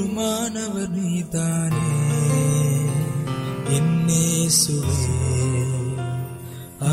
உயிருமானவர் நீதானே என்னேசுவே ஆ,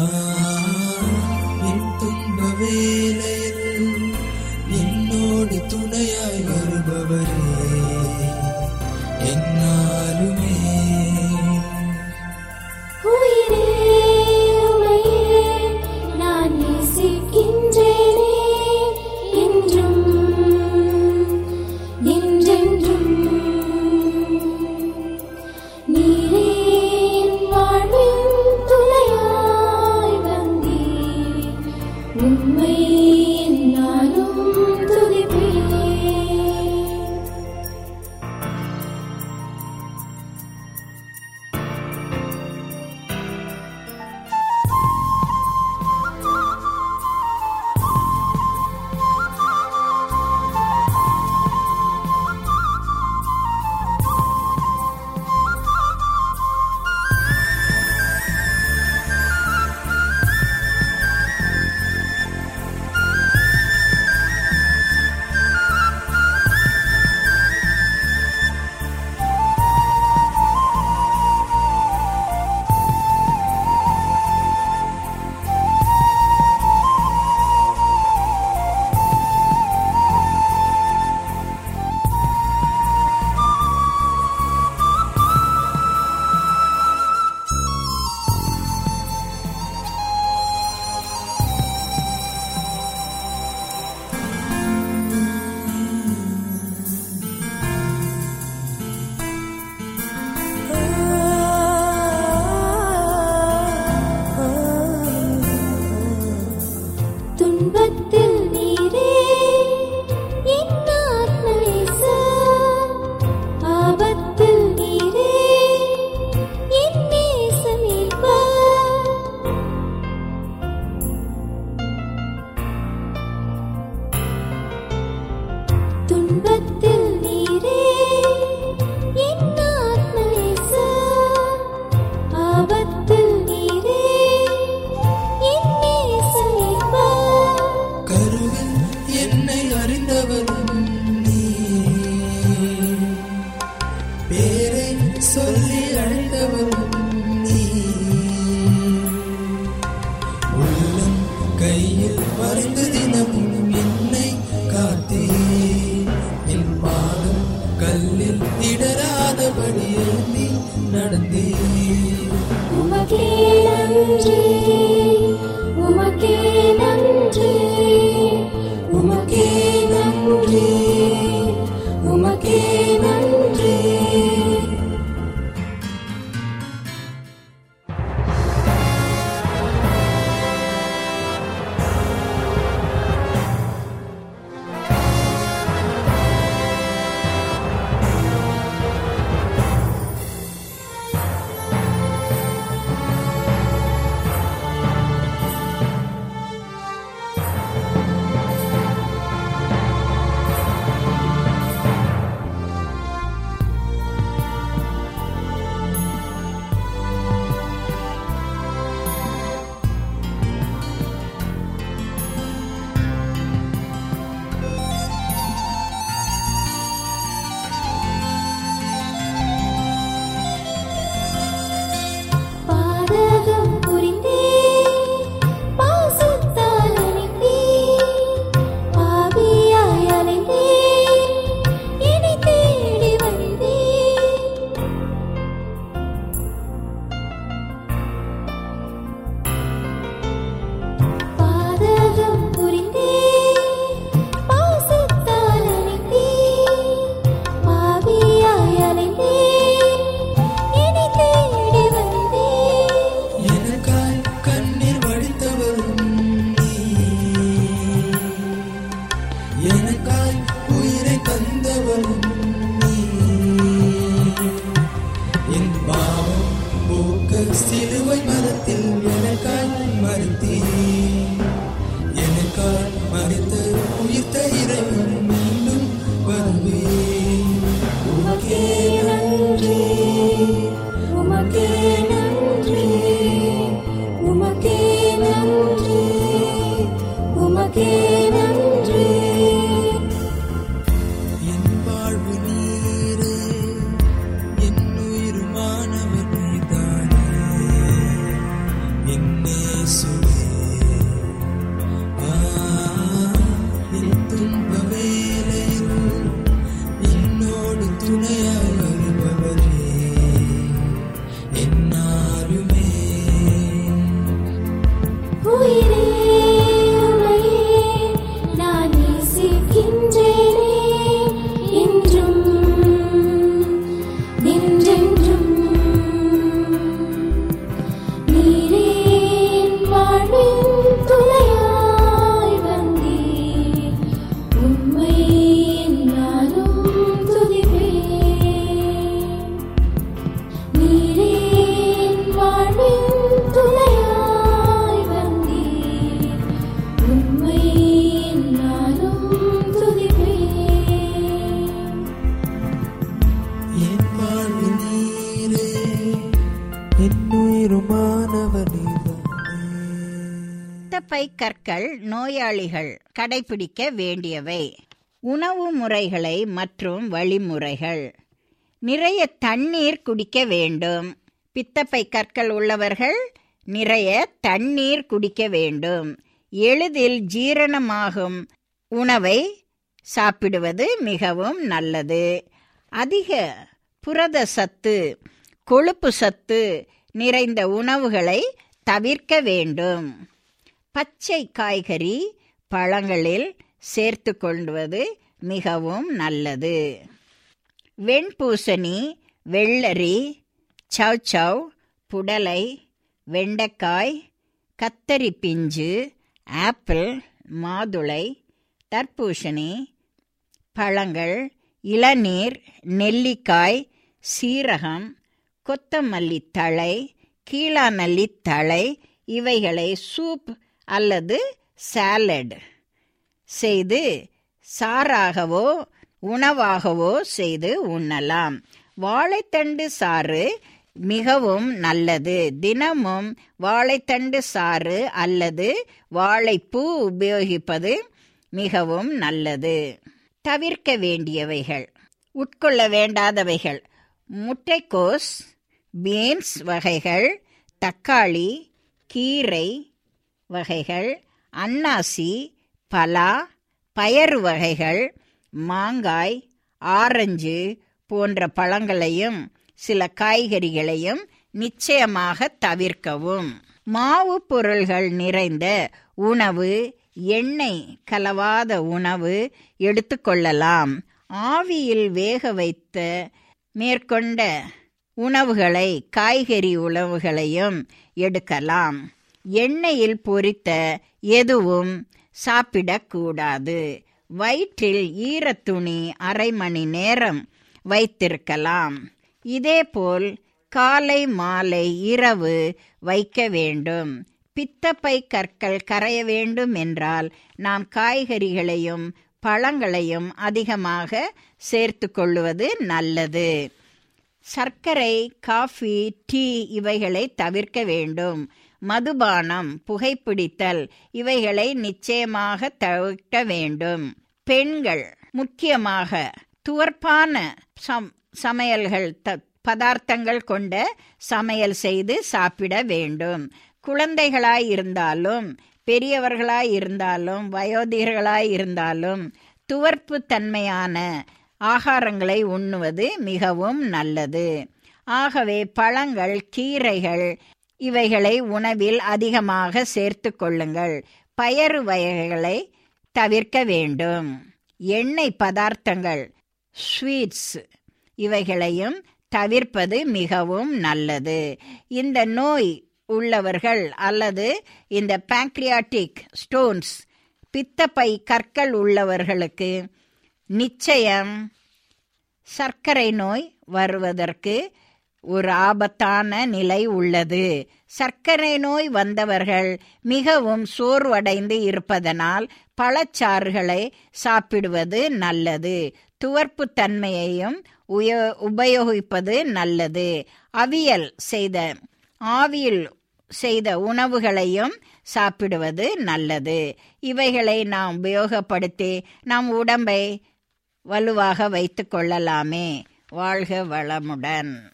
Hallelujah. கற்கள் நோயாளிகள் கடைபிடிக்க வேண்டியவை. உணவு முறைகளை மற்றும் வழிமுறைகள். நிறைய தண்ணீர் குடிக்க வேண்டும். பித்தப்பை கற்கள் உள்ளவர்கள் நிறைய தண்ணீர் குடிக்க வேண்டும். எளிதில் ஜீரணமாகும் உணவை சாப்பிடுவது மிகவும் நல்லது. அதிக புரத சத்து கொழுப்பு சத்து நிறைந்த உணவுகளை தவிர்க்க வேண்டும். பச்சை காய்கறி பழங்களில் சேர்த்து கொள்வது மிகவும் நல்லது. வெண்பூசணி வெள்ளரி சவ் புடலை வெண்டைக்காய் கத்தரி பிஞ்சு ஆப்பிள் மாதுளை தர்பூசணி பழங்கள் இளநீர் நெல்லிக்காய் சீரகம் கொத்தமல்லி தழை கீழாநல்லி தழை இவைகளை சூப் அல்லது சாலட் செய்து சாறாகவோ உணவாகவோ செய்து உண்ணலாம். வாழைத்தண்டு சாறு மிகவும் நல்லது. தினமும் வாழைத்தண்டு சாறு அல்லது வாழைப்பூ உபயோகிப்பது மிகவும் நல்லது. தவிர்க்க வேண்டியவைகள். உட்கொள்ள வேண்டாதவைகள். முட்டைக்கோஸ் பீன்ஸ் வகைகள் தக்காளி கீரை வகைகள் அன்னாசி பலா பயறு வகைகள் மாங்காய் ஆரஞ்சு போன்ற பழங்களையும் சில காய்கறிகளையும் நிச்சயமாக தவிர்க்கவும். மாவு பொருள்கள் நிறைந்த உணவு எண்ணெய் கலவாத உணவு எடுத்துக்கொள்ளலாம் ஆவியில் வேக வைத்த மேற்கொண்ட உணவுகளை காய்கறி உணவுகளையும் எடுக்கலாம். எண்ணெயில் பொரித்த எதுவும் சாப்பிடக்கூடாது. வயிற்றில் ஈரத்துணி அரை மணி நேரம் வைத்திருக்கலாம். இதேபோல் காலை மாலை இரவு வைக்க வேண்டும். பித்தப்பை கற்கள் கரைய வேண்டும் என்றால் நாம் காய்கறிகளையும் பழங்களையும் அதிகமாக சேர்த்து கொள்வது நல்லது. சர்க்கரை காஃபி டீ இவைகளை தவிர்க்க வேண்டும். மதுபானம் புகைப்பிடித்தல் இவைகளை நிச்சயமாக தவிர்க்க வேண்டும். பெண்கள் முக்கியமாக துவர்ப்பான சம் சமையல்கள் த பதார்த்தங்கள் கொண்ட சமையல் செய்து சாப்பிட வேண்டும். குழந்தைகளாய் இருந்தாலும் பெரியவர்களாய் இருந்தாலும் வயோதிகர்களாய் இருந்தாலும் துவர்ப்பு தன்மையான ஆகாரங்களை உண்ணுவது மிகவும் நல்லது. ஆகவே பழங்கள் கீரைகள் இவைகளை உணவில் அதிகமாக சேர்த்து கொள்ளுங்கள். பயறு வகைகளை தவிர்க்க வேண்டும். எண்ணெய் பதார்த்தங்கள் ஸ்வீட்ஸ் இவைகளையும் தவிர்ப்பது மிகவும் நல்லது. இந்த நோய் உள்ளவர்கள் அல்லது இந்த பேங்க்ரியாட்டிக் ஸ்டோன்ஸ் பித்தப்பை கற்கள் உள்ளவர்களுக்கு நிச்சயம் சர்க்கரை நோய் வருவதற்கு ஒரு ஆபத்தான நிலை உள்ளது. சர்க்கரை நோய் வந்தவர்கள் மிகவும் சோர்வடைந்து இருப்பதனால் பழச்சாறுகளை சாப்பிடுவது நல்லது. துவர்ப்பு தன்மையையும் உய உபயோகிப்பது நல்லது. அவியல் செய்த ஆவியில் செய்த உணவுகளையும் சாப்பிடுவது நல்லது. இவைகளை நாம் உபயோகப்படுத்தி நம் உடம்பை வலுவாக வைத்து கொள்ளலாமே. வாழ்க வளமுடன்.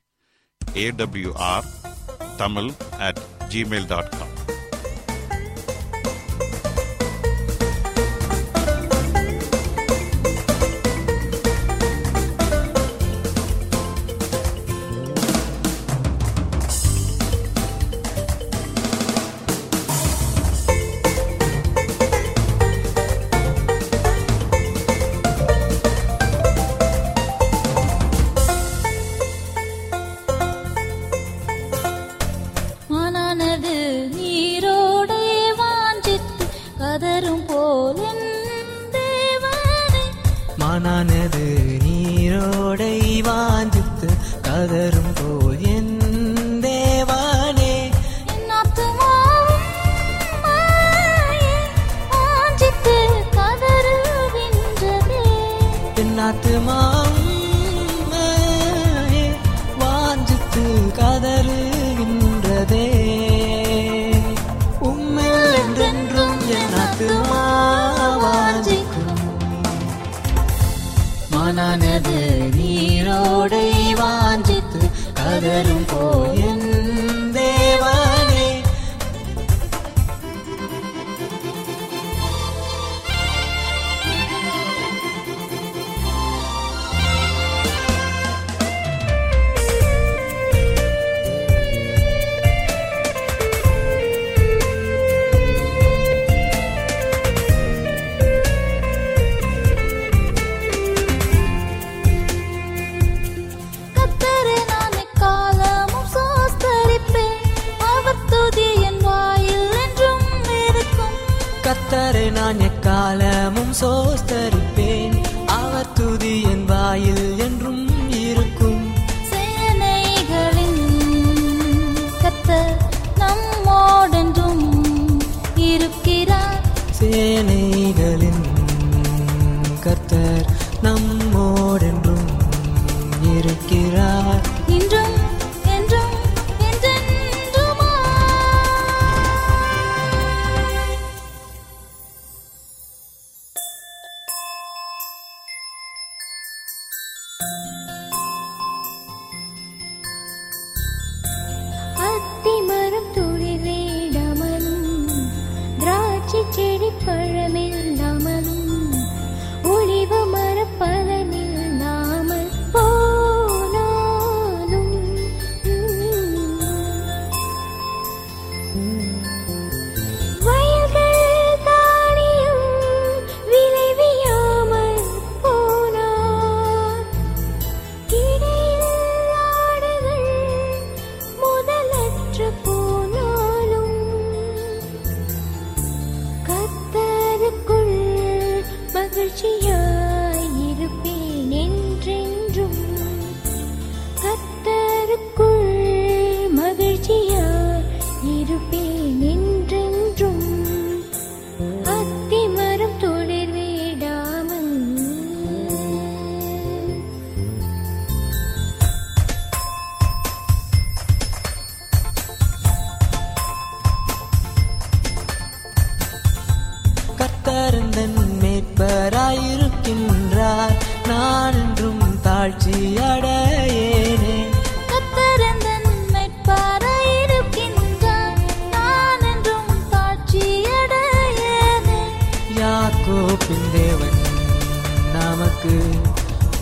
A W R Tamil at Gmail another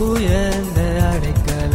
உயர்ந்த அடைக்கல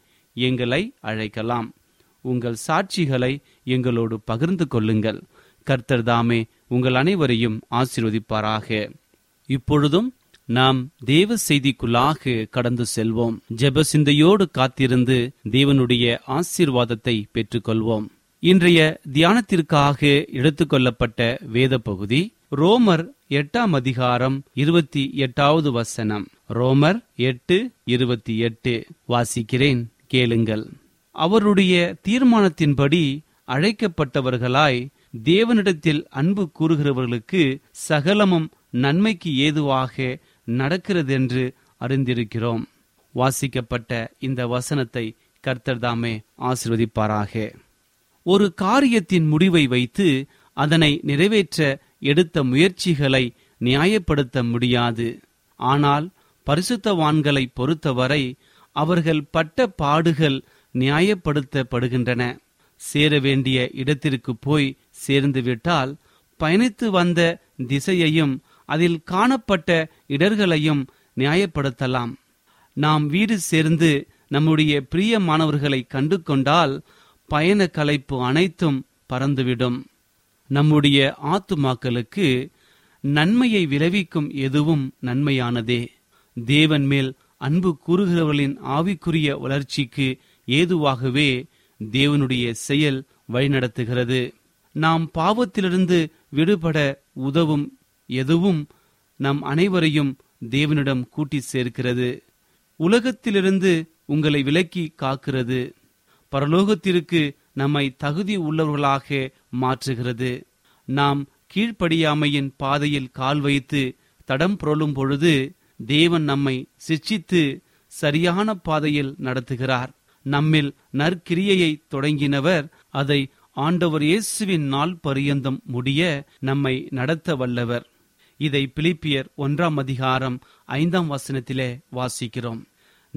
எங்களை அழைக்கலாம். உங்கள் சாட்சிகளை எங்களோடு பகிர்ந்து கொள்ளுங்கள். கர்த்தர் தாமே உங்கள் அனைவரையும் ஆசிர்வதிப்பாராக. இப்பொழுதும் நாம் தேவ செய்திக்குள்ளாக கடந்து செல்வோம். ஜெப சிந்தையோடு காத்திருந்து தேவனுடைய ஆசீர்வாதத்தை பெற்றுக்கொள்வோம். இன்றைய தியானத்திற்காக எடுத்துக்கொள்ளப்பட்ட வேத பகுதி ரோமர் எட்டாம் அதிகாரம் இருபத்தி எட்டாவது வசனம். ரோமர் எட்டு இருபத்தி எட்டு. வாசிக்கிறேன். கேளுங்கள். அவருடைய தீர்மானத்தின்படி அழைக்கப்பட்டவர்களாய் தேவனிடத்தில் அன்பு கூறுகிறவர்களுக்கு சகலமும் நன்மைக்கு ஏதுவாக நடக்கிறதென்று அறிந்திருக்கிறோம். வாசிக்கப்பட்ட இந்த வசனத்தை கர்த்தர்தாமே ஆசிர்வதிப்பாராக. ஒரு காரியத்தின் முடிவை வைத்து அதனை நிறைவேற்ற எடுத்த முயற்சிகளை நியாயப்படுத்த முடியாது. ஆனால் பரிசுத்தவான்களை பொறுத்தவரை அவர்கள் பட்ட பாடுகள் நியாயப்படுத்தப்படுகின்றன. சேர வேண்டிய இடத்திற்கு போய் சேர்ந்து விட்டால் பயணித்து வந்த திசையையும் அதில் காணப்பட்ட இடர்களையும் நியாயப்படுத்தலாம். நாம் வீடு சேர்ந்து நம்முடைய பிரிய மாணவர்களை கண்டு கொண்டால் பயண கலைப்பு அனைத்தும் பறந்துவிடும். நம்முடைய ஆத்துமாக்களுக்கு நன்மையை விளைவிக்கும் எதுவும் நன்மையானதே. தேவன் மேல் அன்பு கூறுகிறவர்களின் ஆவிக்குரிய வளர்ச்சிக்கு ஏதுவாகவே தேவனுடைய செயல் வழிநடத்துகிறது. நாம் பாவத்திலிருந்து விடுபட உதவும் எதுவும் நம் அனைவரையும் தேவனிடம் கூட்டி சேர்க்கிறது. உலகத்திலிருந்து உங்களை விலக்கி காக்கிறது. பரலோகத்திற்கு நம்மை தகுதி உள்ளவர்களாக மாற்றுகிறது. நாம் கீழ்ப்படியாமையின் பாதையில் கால் வைத்து தடம் புரளும் பொழுது தேவன் நம்மை சிட்சித்து சரியான பாதையில் நடத்துகிறார். நம்மில் நற்கிரியையை தொடங்கினவர் அதை ஆண்டவர் இயேசுவின் நாள் பரியந்தம் முடிய நம்மை நடத்த வல்லவர். இதை பிலிப்பியர் ஒன்றாம் அதிகாரம் ஐந்தாம் வசனத்திலே வாசிக்கிறோம்.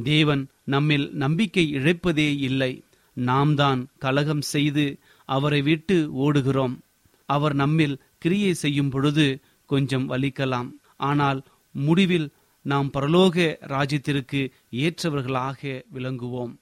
தேவன் நம்மில் நம்பிக்கை இழைப்பதே இல்லை. நாம் தான் கலகம் செய்து அவரை விட்டு ஓடுகிறோம். அவர் நம்மில் கிரியை செய்யும் பொழுது கொஞ்சம் வலிக்கலாம். ஆனால் முடிவில் நாம் பரலோக ராஜ்யத்திற்கு ஏற்றவர்களாக விளங்குவோம்.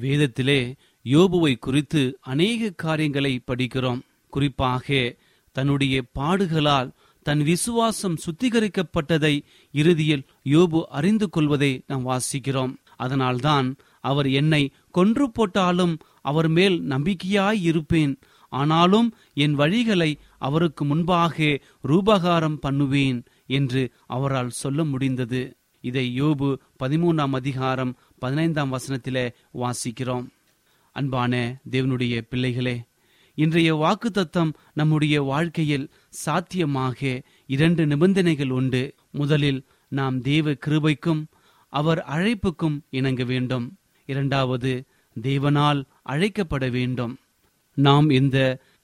வேதத்திலே யோபுவை குறித்து அநேக காரியங்களை படிக்கிறோம். குறிப்பாக தன்னுடைய பாடுகளால் தன் விசுவாசம் சுத்திகரிக்கப்பட்டதை இறுதியில் யோபு அறிந்து கொள்வதை நாம் வாசிக்கிறோம். அதனால்தான் அவர் என்னை கொன்று போட்டாலும் அவர் மேல் நம்பிக்கையாய் இருப்பேன். ஆனாலும் என் வழிகளை அவருக்கு முன்பாக ரூபகாரம் பண்ணுவேன். என்று அவரால் சொல்ல முடிந்தது. இதை யோபு பதிமூன்றாம் அதிகாரம் பதினைந்தாம் வசனத்திலே வாசிக்கிறோம். அன்பான தேவனுடைய பிள்ளைகளே இன்றைய வாக்கு தத்தம் நம்முடைய வாழ்க்கையில் சாத்தியமாக இரண்டு நிபந்தனைகள் உண்டு. முதலில் நாம் தேவ கிருபைக்கும் அவர் அழைப்புக்கும் இணங்க வேண்டும். இரண்டாவது தேவனால் அழைக்கப்பட வேண்டும். நாம் இந்த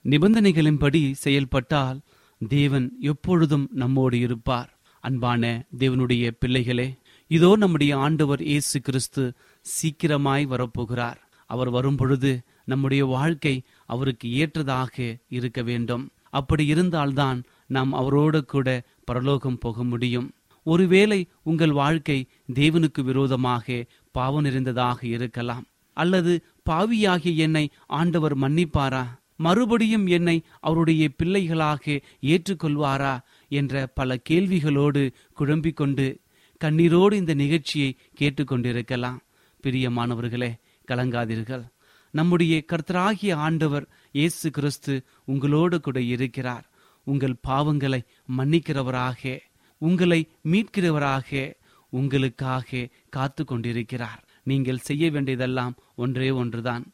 நிபந்தனைகளின்படி செயல்பட்டால் தேவன் எப்பொழுதும் நம்மோடு இருப்பார். அன்பான தேவனுடைய பிள்ளைகளே இதோ நம்முடைய ஆண்டவர் இயேசு கிறிஸ்து சீக்கிரமாய் வரப்போகிறார். அவர் வரும்பொழுது நம்முடைய வாழ்க்கை அவருக்கு ஏற்றதாக இருக்க வேண்டும். அப்படி இருந்தால்தான் நாம் அவரோடு கூட பரலோகம் போக முடியும். ஒருவேளை உங்கள் வாழ்க்கை தேவனுக்கு விரோதமாக பாவம் நிறைந்ததாக இருக்கலாம். அல்லது பாவியாகிய என்னை ஆண்டவர் மன்னிப்பாரா? மறுபடியும் என்னை அவருடைய பிள்ளைகளாக ஏற்றுக்கொள்வாரா என்ற பல கேள்விகளோடு குழம்பிக் கொண்டு கண்ணீரோடு இந்த நிகழ்ச்சியை கேட்டுக்கொண்டிருக்கலாம். பிரியமானவர்களே கலங்காதீர்கள். நம்முடைய கர்த்தராகிய ஆண்டவர் இயேசு கிறிஸ்து உங்களோடு கூட இருக்கிறார். உங்கள் பாவங்களை மன்னிக்கிறவராக உங்களை மீட்கிறவராக உங்களுக்காக காத்து கொண்டிருக்கிறார் நீங்கள் செய்ய வேண்டியதெல்லாம் ஒன்றே ஒன்றுதான்.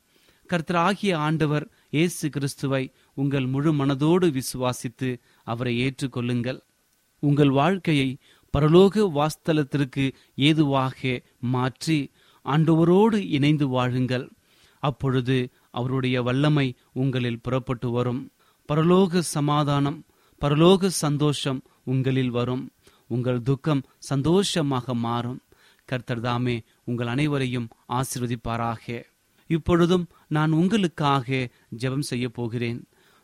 கர்த்தராகிய ஆண்டவர் இயேசு கிறிஸ்துவை உங்கள் முழு மனதோடு விசுவாசித்து அவரை ஏற்றுக்கொள்ளுங்கள். உங்கள் வாழ்க்கையை பரலோக வாஸ்தலத்திற்கு ஏதுவாக மாற்றி ஆண்டவரோடு இணைந்து வாழுங்கள். அப்பொழுது அவருடைய வல்லமை உங்களில் புறப்பட்டு வரும். பரலோக சமாதானம் பரலோக சந்தோஷம் உங்களில் வரும். உங்கள் துக்கம் சந்தோஷமாக மாறும். கர்த்தர் தாமே உங்கள் அனைவரையும் ஆசிர்வதிப்பாராக. இப்பொழுதும் நான் உங்களுக்காக ஜெபம் செய்ய போகிறேன்.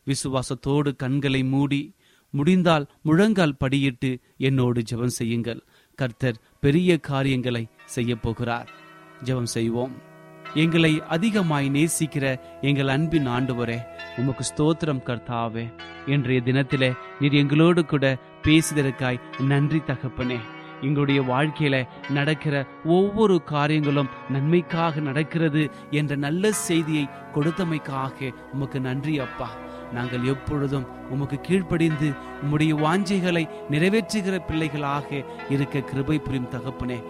விசுவாசத்தோடு கண்களை மூடி முடிந்தால் முழங்கால் படியிட்டு என்னோடு ஜெபம் செய்யுங்கள். கர்த்தர் பெரிய காரியங்களை செய்ய போகிறார். ஜெபம் செய்வோம். எங்களை அதிகமாய் நேசிக்கிற எங்கள் அன்பின் ஆண்டவரே உமக்கு ஸ்தோத்திரம் கர்த்தாவே. இன்றைய தினத்திலே நீர் எங்களோடு கூட பேசுதற்காய் நன்றி தகப்பனே. எங்களுடைய வாழ்க்கையில நடக்கிற ஒவ்வொரு காரியங்களும் நன்மைக்காக நடக்கிறது என்ற நல்ல செய்தியை கொடுத்தமைக்காக உமக்கு நன்றி அப்பா. நாங்கள் எப்பொழுதும் உமக்கு கீழ்ப்படிந்து உம்முடைய வாஞ்சைகளை நிறைவேற்றுகிற பிள்ளைகளாக இருக்க கிருபை புரியும் தகப்பனே.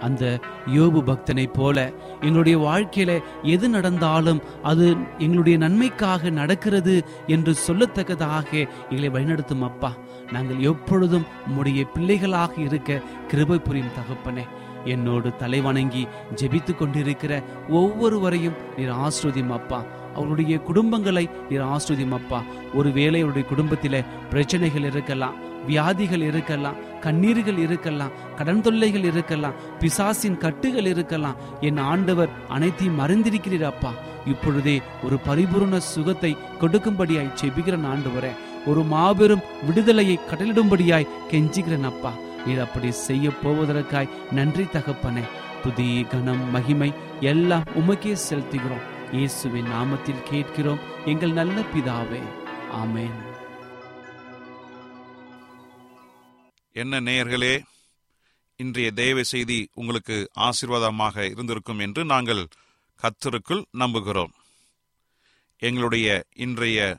அந்த யோபு பக்தனை போல எங்களுடைய வாழ்க்கையில எது நடந்தாலும் அது எங்களுடைய நன்மைக்காக நடக்கிறது என்று சொல்லத்தக்கதாக எங்களை வழிநடத்தும் அப்பா. நாங்கள் எப்பொழுதும் உம்முடைய பிள்ளைகளாக இருக்க கிருபை புரியும் தகப்பனே. என்னோடு தலைவணங்கி ஜெபித்து கொண்டிருக்கிற ஒவ்வொருவரையும் நீர் ஆஸ்ரோதியம் அப்பா. அவருடைய குடும்பங்களை நீர் ஆஸ்ரோதியம் அப்பா. ஒருவேளை அவருடைய குடும்பத்தில் பிரச்சனைகள் இருக்கலாம் வியாதிகள் இருக்கலாம் கண்ணீர்கள் இருக்கலாம் கடன் தொல்லைகள் இருக்கலாம் பிசாசின் கட்டுகள் இருக்கலாம். என் ஆண்டவர் அனைத்தையும் மறந்திருக்கிறீர் அப்பா. இப்பொழுதே ஒரு பரிபூர்ண சுகத்தை கொடுக்கும்படியாய் ஜெபிக்கிறேன் ஆண்டு வரேன் ஒரு மாபெரும் விடுதலையை கடலிடும்படியாய் கெஞ்சுகிறேன் அப்பா. நீர் அப்படி செய்ய போவதற்காய் நன்றி தகப்பனே. துதி கனம் மகிமை எல்லாம் உமக்கே செலுத்துகிறோம். இயேசுவின் நாமத்தில் கேட்கிறோம். எங்கள் நல்ல பிதாவே. ஆமேன். என்ன நேயர்களே இன்றைய தேவ செய்தி உங்களுக்கு ஆசீர்வாதமாக இருந்திருக்கும் என்று நாங்கள் கத்தருக்குள் நம்புகிறோம். எங்களுடைய இன்றைய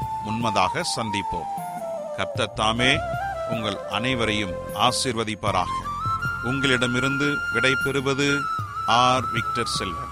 முன்மதாக சந்திப்போம். கர்த்தத்தாமே உங்கள் அனைவரையும் ஆசிர்வதிப்பாராக. உங்களிடமிருந்து விடை பெறுவது ஆர். விக்டர் செல்வன்.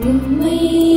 我们